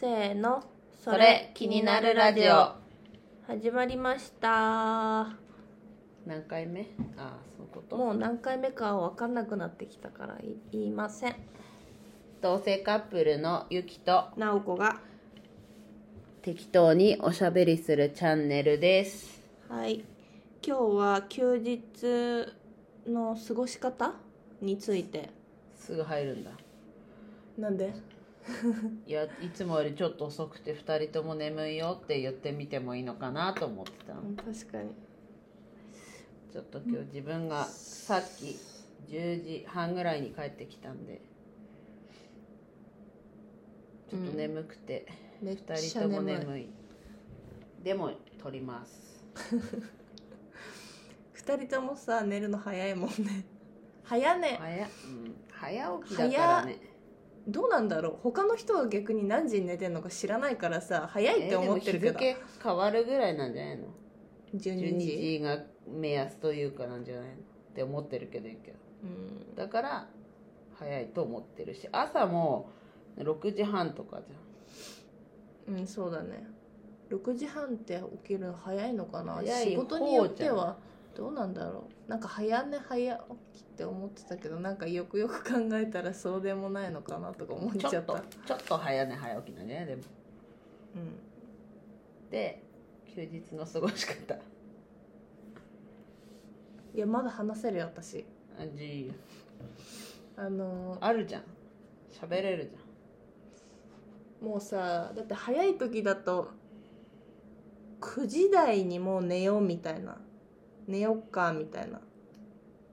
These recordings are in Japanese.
せーの。それ気になるラジオ。始まりました。何回目？ああそういうこと？もう何回目か分かんなくなってきたからい言いません。同性カップルのゆきと直子が適当におしゃべりするチャンネルです。はい。今日は休日の過ごし方について。すぐ入るんだ。なんで？いやいつもよりちょっと遅くて2人とも眠いよって言ってみてもいいのかなと思ってたの。確かに。ちょっと今日自分がさっき10時半ぐらいに帰ってきたんでちょっと眠くて、めっ2ち人ともゃ眠い。でも撮ります。二人ともさ寝るの早いもんね。早寝。早,、うん、早起きだからねどうなんだろう？他の人は逆に何時に寝てんのか知らないからさ早いって思ってるけど、えー変わるぐらいなんじゃないの？12 12時。時が目安というかなんじゃないのって思ってるけどいいけど。うん。だから早いと思ってるし朝も6時半とかじうんそうだね。6時半って起きるの早いのかな？早い仕事によってはどうなんだろう。なんか早寝早起きって思ってたけどなんかよくよく考えたらそうでもないのかなとか思っゃんちょっとちゃったちょっと早寝早起きなんじゃないでも。うんで休日の過ごし方。いやまだ話せるよ私。あじあのーあるじゃん。喋れるじもうさだって早い時だと9時台にもう寝ようみたいな寝よっかみたいな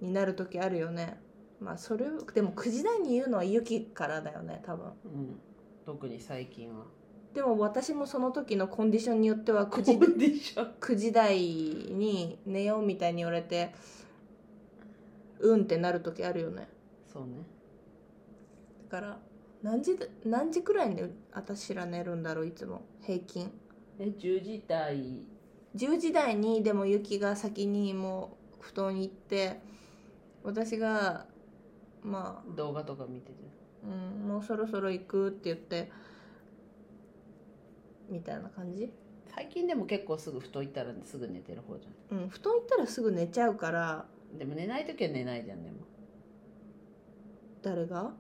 になる時あるよね。まあそれでも9時台に言うのはユキからだよね多分。うん、特に最近は。でも私もその時のコンディションによっては9時コンディション。9時台に寝ようみたいに言われてうんってなる時あるよね。そうね。だから何時何時くらいに私ら寝るんだろういつも。平均。え10時台10時台にでもユキが先にもう布団に行って私がま動画とか見てて。あ、うん、もうそろそろ行くって言ってみたいな感じ？最近でも結構すぐ布団行ったらすぐ寝てる方じゃうん布団行ったらすぐ寝ちゃうからんでも寝ない時は寝ないじゃんでも。誰が？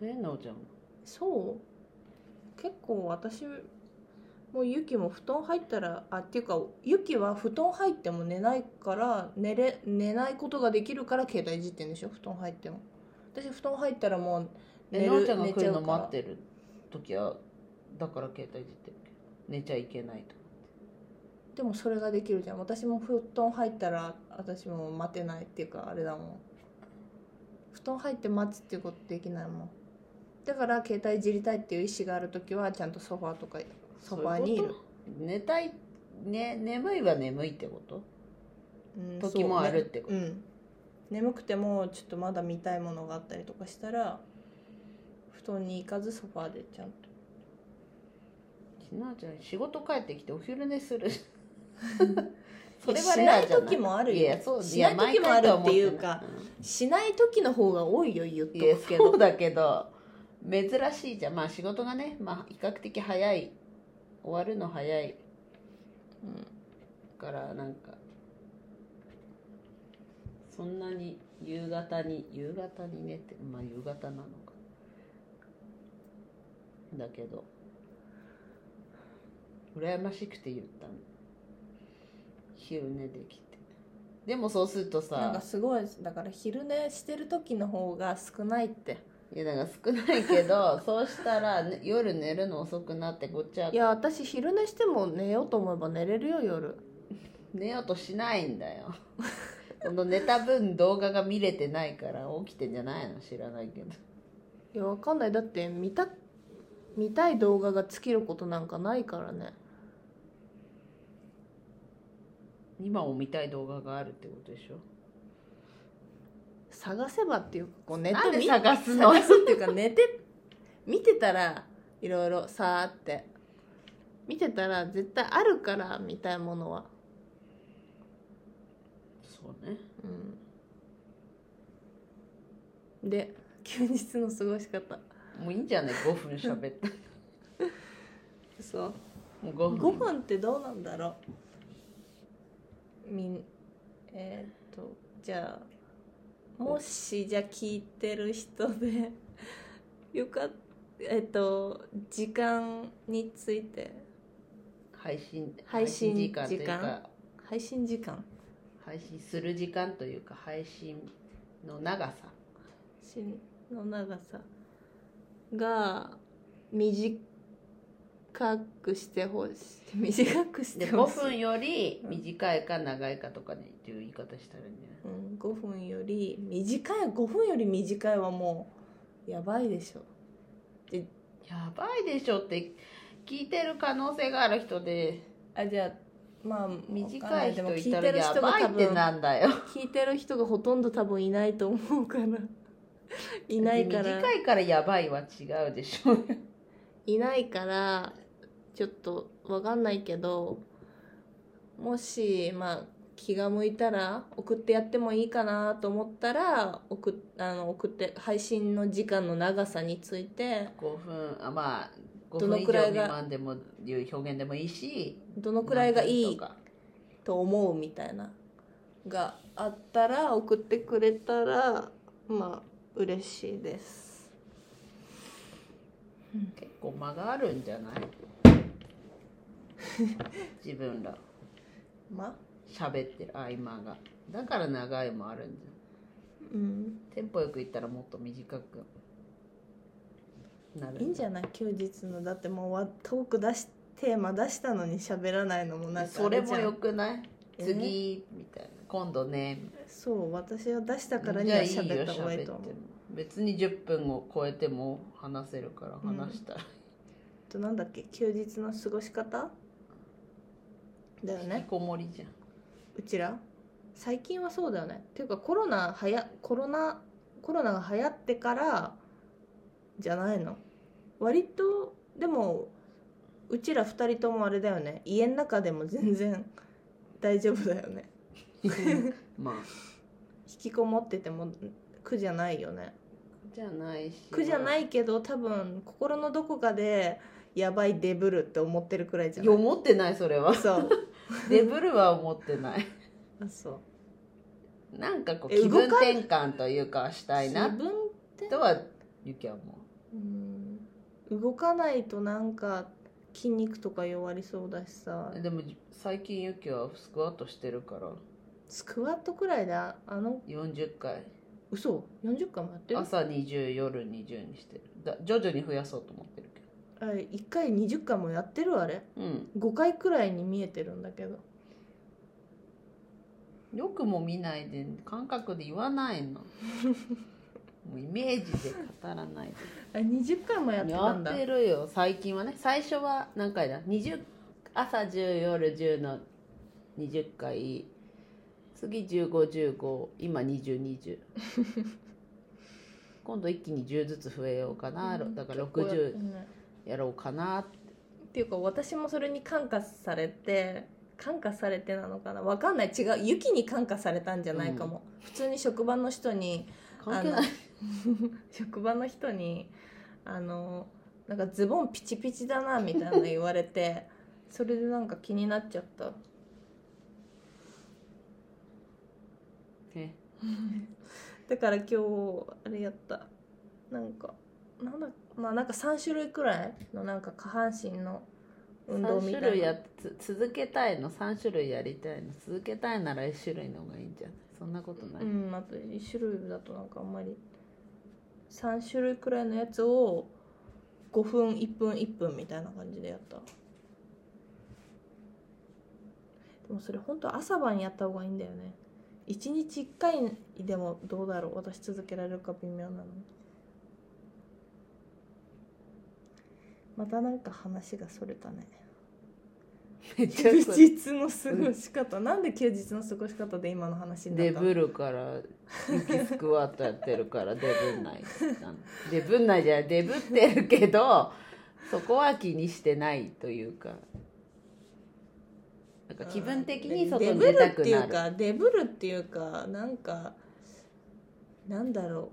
えなおちゃんも。そう。結構私もうユキも布団入ったらあっていうかユキは布団入っても寝ないから寝れ寝ないことができるから携帯いじってんでしょ？布団入っても。私布団入ったらもうえなおちゃんが寝来るの待ってる時はだから携帯いじってるけ？ど寝ちゃいけないとでもそれができるじゃん。私も布団入ったら私も待てないっていうかあれだもん。布団入って待つっていうことできないもん。だから携帯いじりたいっていう意思がある時はちゃんとソファーとかソファーにいる寝たいね眠いは眠いってこと？うん時もあるってこと？そうね。うん。眠くてもちょっとまだ見たいものがあったりとかしたら布団に行かずソファーでちゃんと。なおちゃん仕事帰ってきてお昼寝する。それいはしない時もあるよ。いやそうしない時もあるっていうかや毎回とは思ってしない時の方が多いよ言っとくけど。そうだけど。珍しいじゃん。まあ仕事がね、まあ、比較的早い終わるの早い。うん。からなんかそんなに夕方に夕方に寝てまあ夕方なのか。だけど羨ましくて言ったの。昼寝できて。でもそうするとさなんかすごいだから昼寝してる時の方が少ないって。いやだから少ないけど そうしたら、ね夜寝るの遅くなってこっちはいや私昼寝しても寝ようと思えば寝れるよ夜。寝ようとしないんだよ。その寝た分動画が見れてないから起きてんじゃないの？知らないけど。いやわかんない。だって見た見たい動画が尽きることなんかないからね。今も見たい動画があるってことでしょ？探せばっていうかこうネット見探すの？探すっていうか寝て見てたらいろいろさーって。見てたら絶対あるから見たいものは。そうね。うん。で休日の過ごし方。もういいんじゃない？5分喋った。嘘もう5 5分分ってどうなんだろう。みんえーっとじゃあもしじゃあ聞いてる人でよかっえっと時間について。配信配信時間。という時か。配信時間。配信する時間というか配信の長さ。しの長さが短くしてほしい。短くしでてほしい。5分より短いか長いかとかねっていう言い方したらいいんじゃない？うん、5分より短い5分より短いはもうやばいでしょ。でやばいでしょって聞いてる可能性がある人で。あじゃあまあ短い人い。たらやでも聞いてる人がばいってなんだよ。聞いてる人がほとんど多分いないと思うから。いないから。短いからやばいは違うでしょ。いないからちょっとわかんないけどもしまあ気が向いたら送ってやってもいいかなと思ったら送っあの送って配信の時間の長さについて5分あまあ5ど分以上のくらいが未満でもいう表現でもいいしどのくらいがいいと思うみたいながあったら送ってくれたらまあ嬉しいです。結構間があるんじゃない？自分ら。ま？あ喋ってる合間が。だから長いもあるんじうん。ゃん。テンポよく言ったらもっと短くなるいいんじゃない？休日の。だってもうわトーク出しテーマ出したのに喋らないのもなんかそれもよくくない？え？次みたいな。今度ね。そう私は出したからにはいいよ喋った方がいいと思う。別に10分を超えても話せるから話したら、となんだっけ？休日の過ごし方？だよ引きねこもりじゃん。うちら？最近はそうだよね。っていうかコロナはやコロナコロナが流行ってからじゃないの。割とでもうちら2人ともあれだよね。家の中でも全然大丈夫だよね。まあ。引きこもってても苦じゃないよね。じゃないし。苦じゃないけど多分心のどこかでやばいデブルって思ってるくらいじゃない？思ってないそれは。そう デブルは思ってない。あそうなんかこうえ気分転換というかしたいな。とはゆきは思うん動かないとなんか筋肉とか弱りそうだしさ。うでも最近ゆきはスクワットしてるから。スクワットくらいでああの40回。嘘？40回もやってる？朝20夜20にしてる。だ徐々に増やそうと思ってるけあれ1回20回もやってるあれ。どうん。5回くらいに見えてるんだけど。よくも見ないで感覚で言わないの。もうイメージで語らないで。あ20回もやってたんだ。やってるよ。最近はね。最初は何回だ？20朝10夜10の20回。次1515今2020 今度一気に10ずつ増えようかな、だから結構やって60るねやろうかなって。いうか私もそれに感化されて感化されてなのかな。わかんない。違う。ユキに感化されたんじゃないかも、普通に職場の人に関係ない。職場の人にあのなんかズボンピチピチだなみたいなの言われて それでなんか気になっちゃった。ね だから今日あれやった。なんかなんだまあなんか3種類くらいのなんか下半身の運動3みた種類やいなつ続けたいの？3種類やりたいの？続けたいなら1種類の方がいいんじゃない？そんなことない、うんあと1種類だとなんかあんまり3種類くらいのやつを5分1分1分みたいな感じでやった。でもそれ本当朝晩やった方がいいんだよね。1日1回でもどうだろう？私続けられるか微妙なのまたなんか話がそれたね。めっちゃ休それ日の過ごし方。なんで休日の過ごし方で今の話になったの？デブるから雪スクワットやってるからデブんない。デブんないじゃない。デブってるけどそこは気にしてないというか。なんか気分的に外に出たくデブルっていうなるかデブルっていうかなんかなんだろ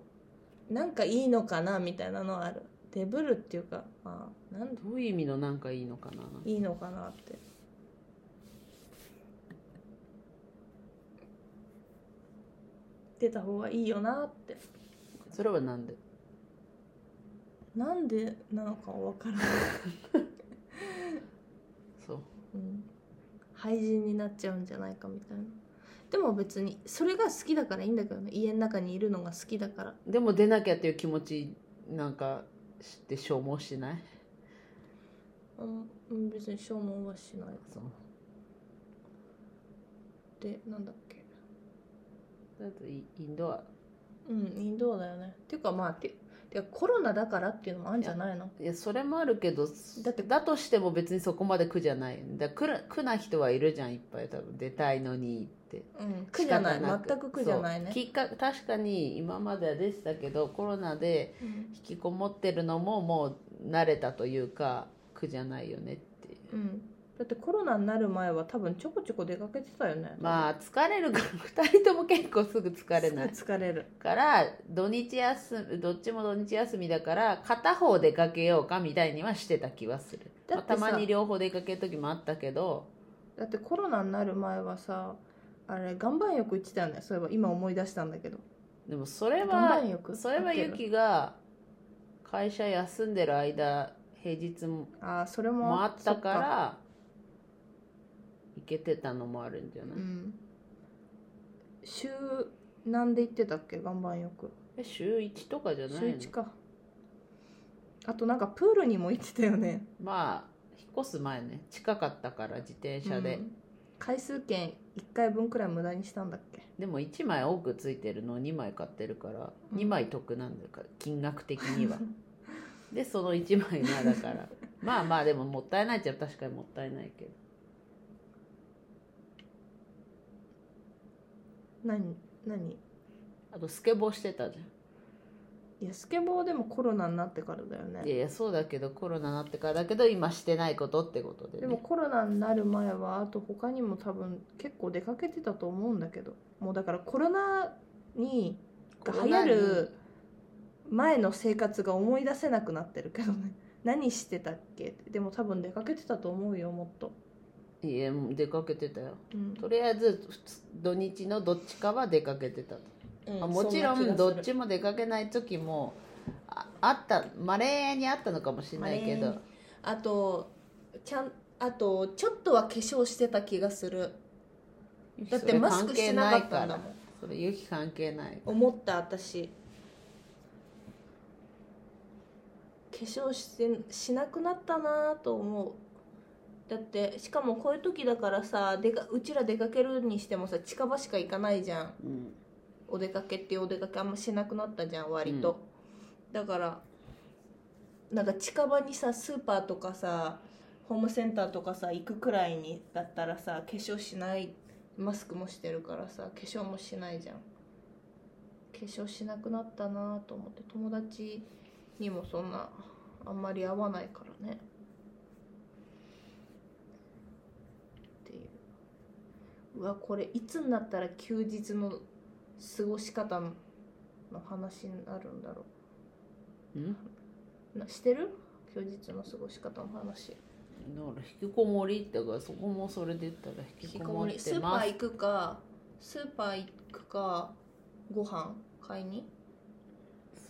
う。なんかいいのかなみたいなのはあるデブるっていうかまあなんどういう意味のなんかいいのかな？いいのかなって。出た方がいいよなって。それはなんで？なんでなのかわからない、そう。うん、廃人になっちゃうんじゃないかみたいな。でも別にそれが好きだからいいんだけどね。家の中にいるのが好きだから。でも出なきゃっていう気持ちなんかして消耗しない？うんうん別に消耗はしない。そう。でなんだっけ。だってイインドアうんインドアだよね。っていうかまあててかコロナだからっていうのもあるんじゃないの？いやそれもあるけどだってだとしても別にそこまで苦じゃない。だから苦苦な人はいるじゃんいっぱい多分。出たいのにって。うん苦じゃない。全く苦じゃないね。きっか確かに今までは出てたけどコロナでうん。引きこもってるのももう慣れたというか苦じゃないよねっていう。うんだってコロナになる前は多分ちょこちょこ出かけてたよね。まあ疲れるから2人とも結構すぐ疲れない。疲れる。から土日休みどっちも土日休みだから片方出かけようかみたいにはしてた気はする、まあ、だってさたまに両方出かける時もあったけど。だってコロナになる前はさあれ岩盤浴行ってたよね。そういえば今思い出したんだけど。でもそれ岩は盤浴それはゆきが会社休んでる間平日もああそれももあったから行けてたのもあるんじゃない、うん。週何で行ってたっけ？岩盤浴。え週1とかじゃない週の1か。あとなんかプールにも行ってたよね。まあ引っ越す前ね。近かったから自転車で、うん。回数券1回分くらい無駄にしたんだっけ？でも1枚多くついてるのを2枚買ってるからうん。2枚得なんだから金額的には。でその1枚がだから。まあまあでももったいないっちゃ確かにもったいないけど何何？あとスケボーしてたじゃいやスケボーでもコロナになってからだよね。んいやいやそうだけどコロナになってからだけど今してないことってことで,、ね、でもコロナになる前はあと他にも多分結構出かけてたと思うんだけど。もうだからコロナにが流行る前の生活が思い出せなくなってるけどね。何してたっけ？でも多分出かけてたと思うよもっと、いやもう出かけてたよ。うん。とりあえず土日のどっちかは出かけてた。と、うんあもちろんどっちも出かけない時もああったまれにあったのかもしれないけど。あとちゃんあとちょっとは化粧してた気がする。だってマスクしてなかったんだもん。それ雪関係ない。思った私。化粧してしなくなったなと思うだってしかもこういう時だからさ出かうちら出かけるにしてもさ近場しか行かないじゃん。うん。お出かけっていうお出かけあんましなくなったじゃん割と、だからなんか近場にさスーパーとかさホームセンターとかさ行くくらいにだったらさ化粧しないマスクもしてるからさ化粧もしないじゃん。化粧しなくなったなと思って友達にもそんなあんまり会わないからねっていううわこれいつになったら休日の過ごし方の話になるんだろう。ん？うなしてる？休日の過ごし方の話。だから引きこもりってかそこもそれで言ったら引きこもってスーパますー行くかスーパー行くかご飯買いに？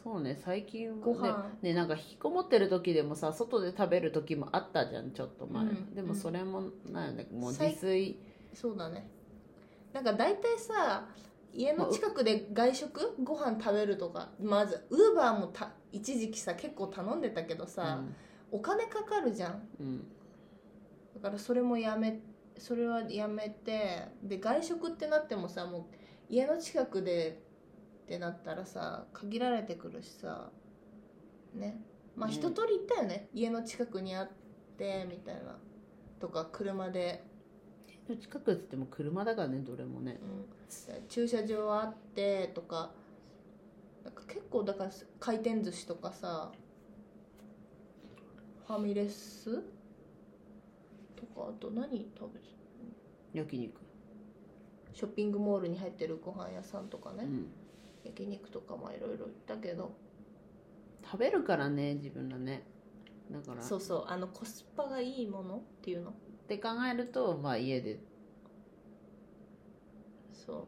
そうね最近はご飯。ねねなんか引きこもってる時でもさ外で食べる時もあったじゃんちょっと前、うんでもそれもなんだもう最自炊そうだね。なんか大体さ家の近くで外食ご飯食べるとかまずウーバーもた一時期さ結構頼んでたけどさ、お金かかるじゃんうん。うん。だからそれもやめそれはやめてで外食ってなってもさもう家の近くでってなったらさ限られてくるしさね。まあうん。一通り行ったよね、家の近くにあってみたいな。とか車で、近くっつっても車だからねどれもね。うん、駐車場あってとかなんか結構だから回転寿司とかさファミレスとかあと何食べて焼肉。ショッピングモールに入ってるご飯屋さんとかね、うん。焼肉とかもいろいろ行ったけど。食べるからね自分らね。だから。そうそうあのコスパがいいものっていうのって考えるとまあ家で。っそ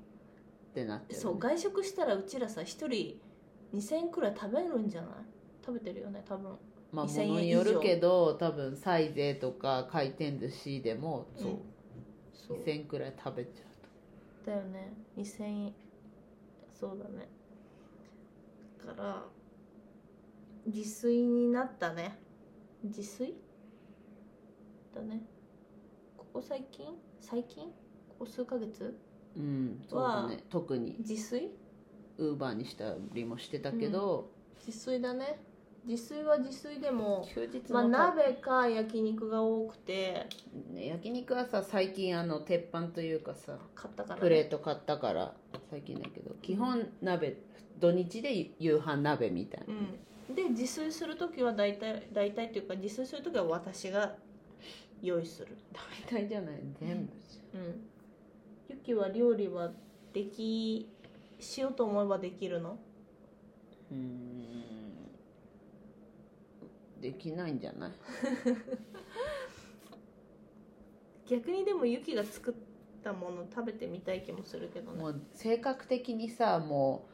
てなってる、ね、うそう外食したらうちらさ一人2000円くらい食べるんじゃない？食べてるよね多分。まあ2000円物によるけど多分サイゼとか回転寿司でもそう、そう。2000円くらい食べちゃうだよね。2000円。そうだね。だから自炊になったね。自炊？だねここ最近？最近？ここ数ヶ月？とうんそうだね。特に。自炊？ウーバーにしたりもしてたけど、自炊だね。自炊は自炊でも休日まあ鍋か焼肉が多くて。ね焼肉はさ最近あの鉄板というかさ買ったから、ね、プレート買ったから最近だけど。基本鍋土日で夕飯鍋みたいな、うん、で自炊する時は大体大体っていうか自炊する時は私が用意する。大体じゃない。全部じうん。ゆきは料理はできしようと思えばできるの？うーん。できないんじゃない？逆にでもゆきが作ったもの食べてみたい気もするけどね。もう性格的にさも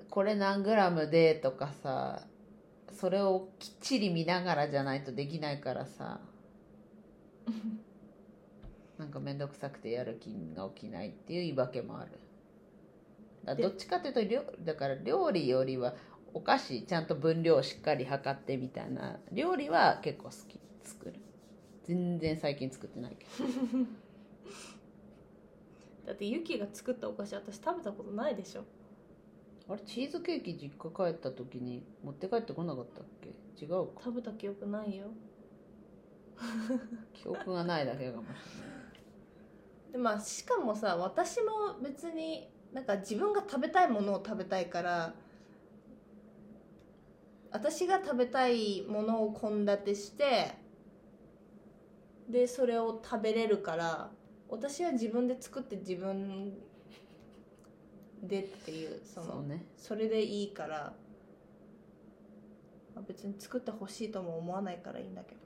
うこれ何グラムでとかさそれをきっちり見ながらじゃないとできないからさ なんか面倒くさくてやる気が起きないっていう言い訳もある。だどっちかっていうと料だから料理よりはお菓子ちゃんと分量しっかり測ってみたいな。料理は結構好き。作る。全然最近作ってないけど。だってゆきが作ったお菓子私食べたことないでしょ。あれチーズケーキ実家帰った時に持って帰ってこなかったっけ？違うか。食べた記憶ないよ 記憶がないだけかもしでまあしかもさ私も別になんか自分が食べたいものを食べたいから私が食べたいものを献立してでそれを食べれるから私は自分で作って自分でっていうそのね。それでいいから、まあ、別に作ってほしいとも思わないからいいんだけど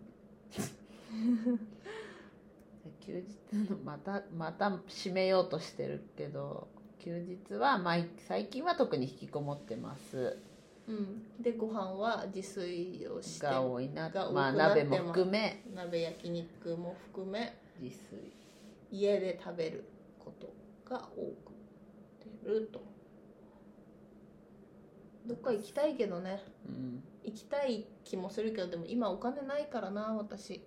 休日のまたまた締めようとしてるけど休日は毎最近は特に引きこもってます。うん。でご飯は自炊をしてが多いな。まあ鍋も含め。鍋焼肉も含め自炊。家で食べることが多く出ると。どっか行きたいけどね。うん。行きたい気もするけどでも今お金ないからな私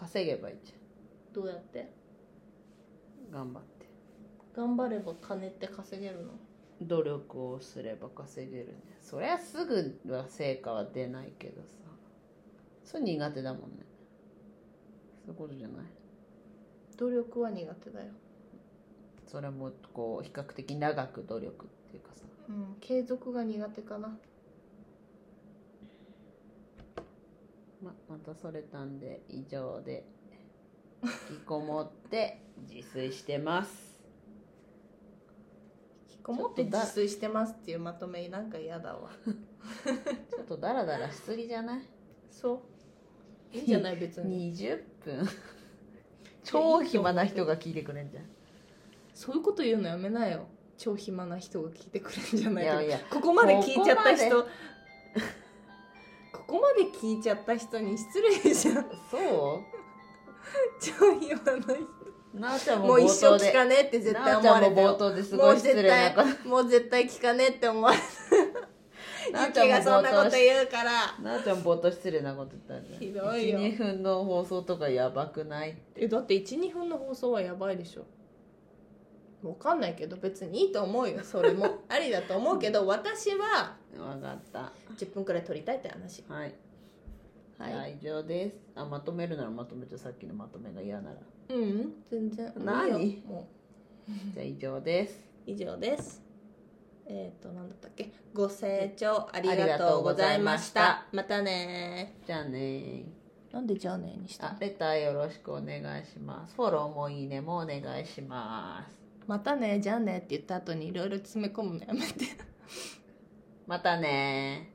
稼げばいいじどうやって？ゃん頑張って。頑張れば金って稼げるの？努力をすれば稼げるね。そりゃすぐは成果は出ないけどさ。それ苦手だもんね。そういうことじゃない？努力は苦手だよ。それもこう比較的長く努力っていうかさ。うん継続が苦手かなままたそれたんで以上で引きこもって自炊してます。引きこもって自炊してますっていうまとめなんか嫌だわ。ちょっとダラダラしすぎじゃない？そう。いいんじゃない別に。20分超暇な人が聞いてくれんじゃん。そういうこと言うのやめなよ。超暇な人が聞いてくれるんじゃないかいやいやここまで聞いちゃった人こまで聞いちゃった人に失礼じゃん。そ超暇な人。うなおちゃんももう一生聞かね。えって絶対思われて冒頭ですごい失礼なこと。もう絶対聞かねえって思われてなおちゃんもゆきがそんなこと言うから。なおちゃん冒頭失礼なこと言ったんじゃんひどいよ。12分の放送とかやばくないえだって12分の放送はやばいでしょわかんないけど別にいいと思うよ。それも。ありだと思うけど私は分かった。10分くらい撮りたいって話。はい、はい、以上です。あまとめるならまとめてさっきのまとめが嫌なら。うん全然。何？も じゃあ以上です。う以上です。えっ、ー、と何だったっけ？ご清聴ありがとうございました。また。ねじゃあねなんでじゃあねにした？レターよろしくお願いします。フォローもいいねもお願いしますまたねじゃあねって言った後にいろいろ詰め込むのやめて。またね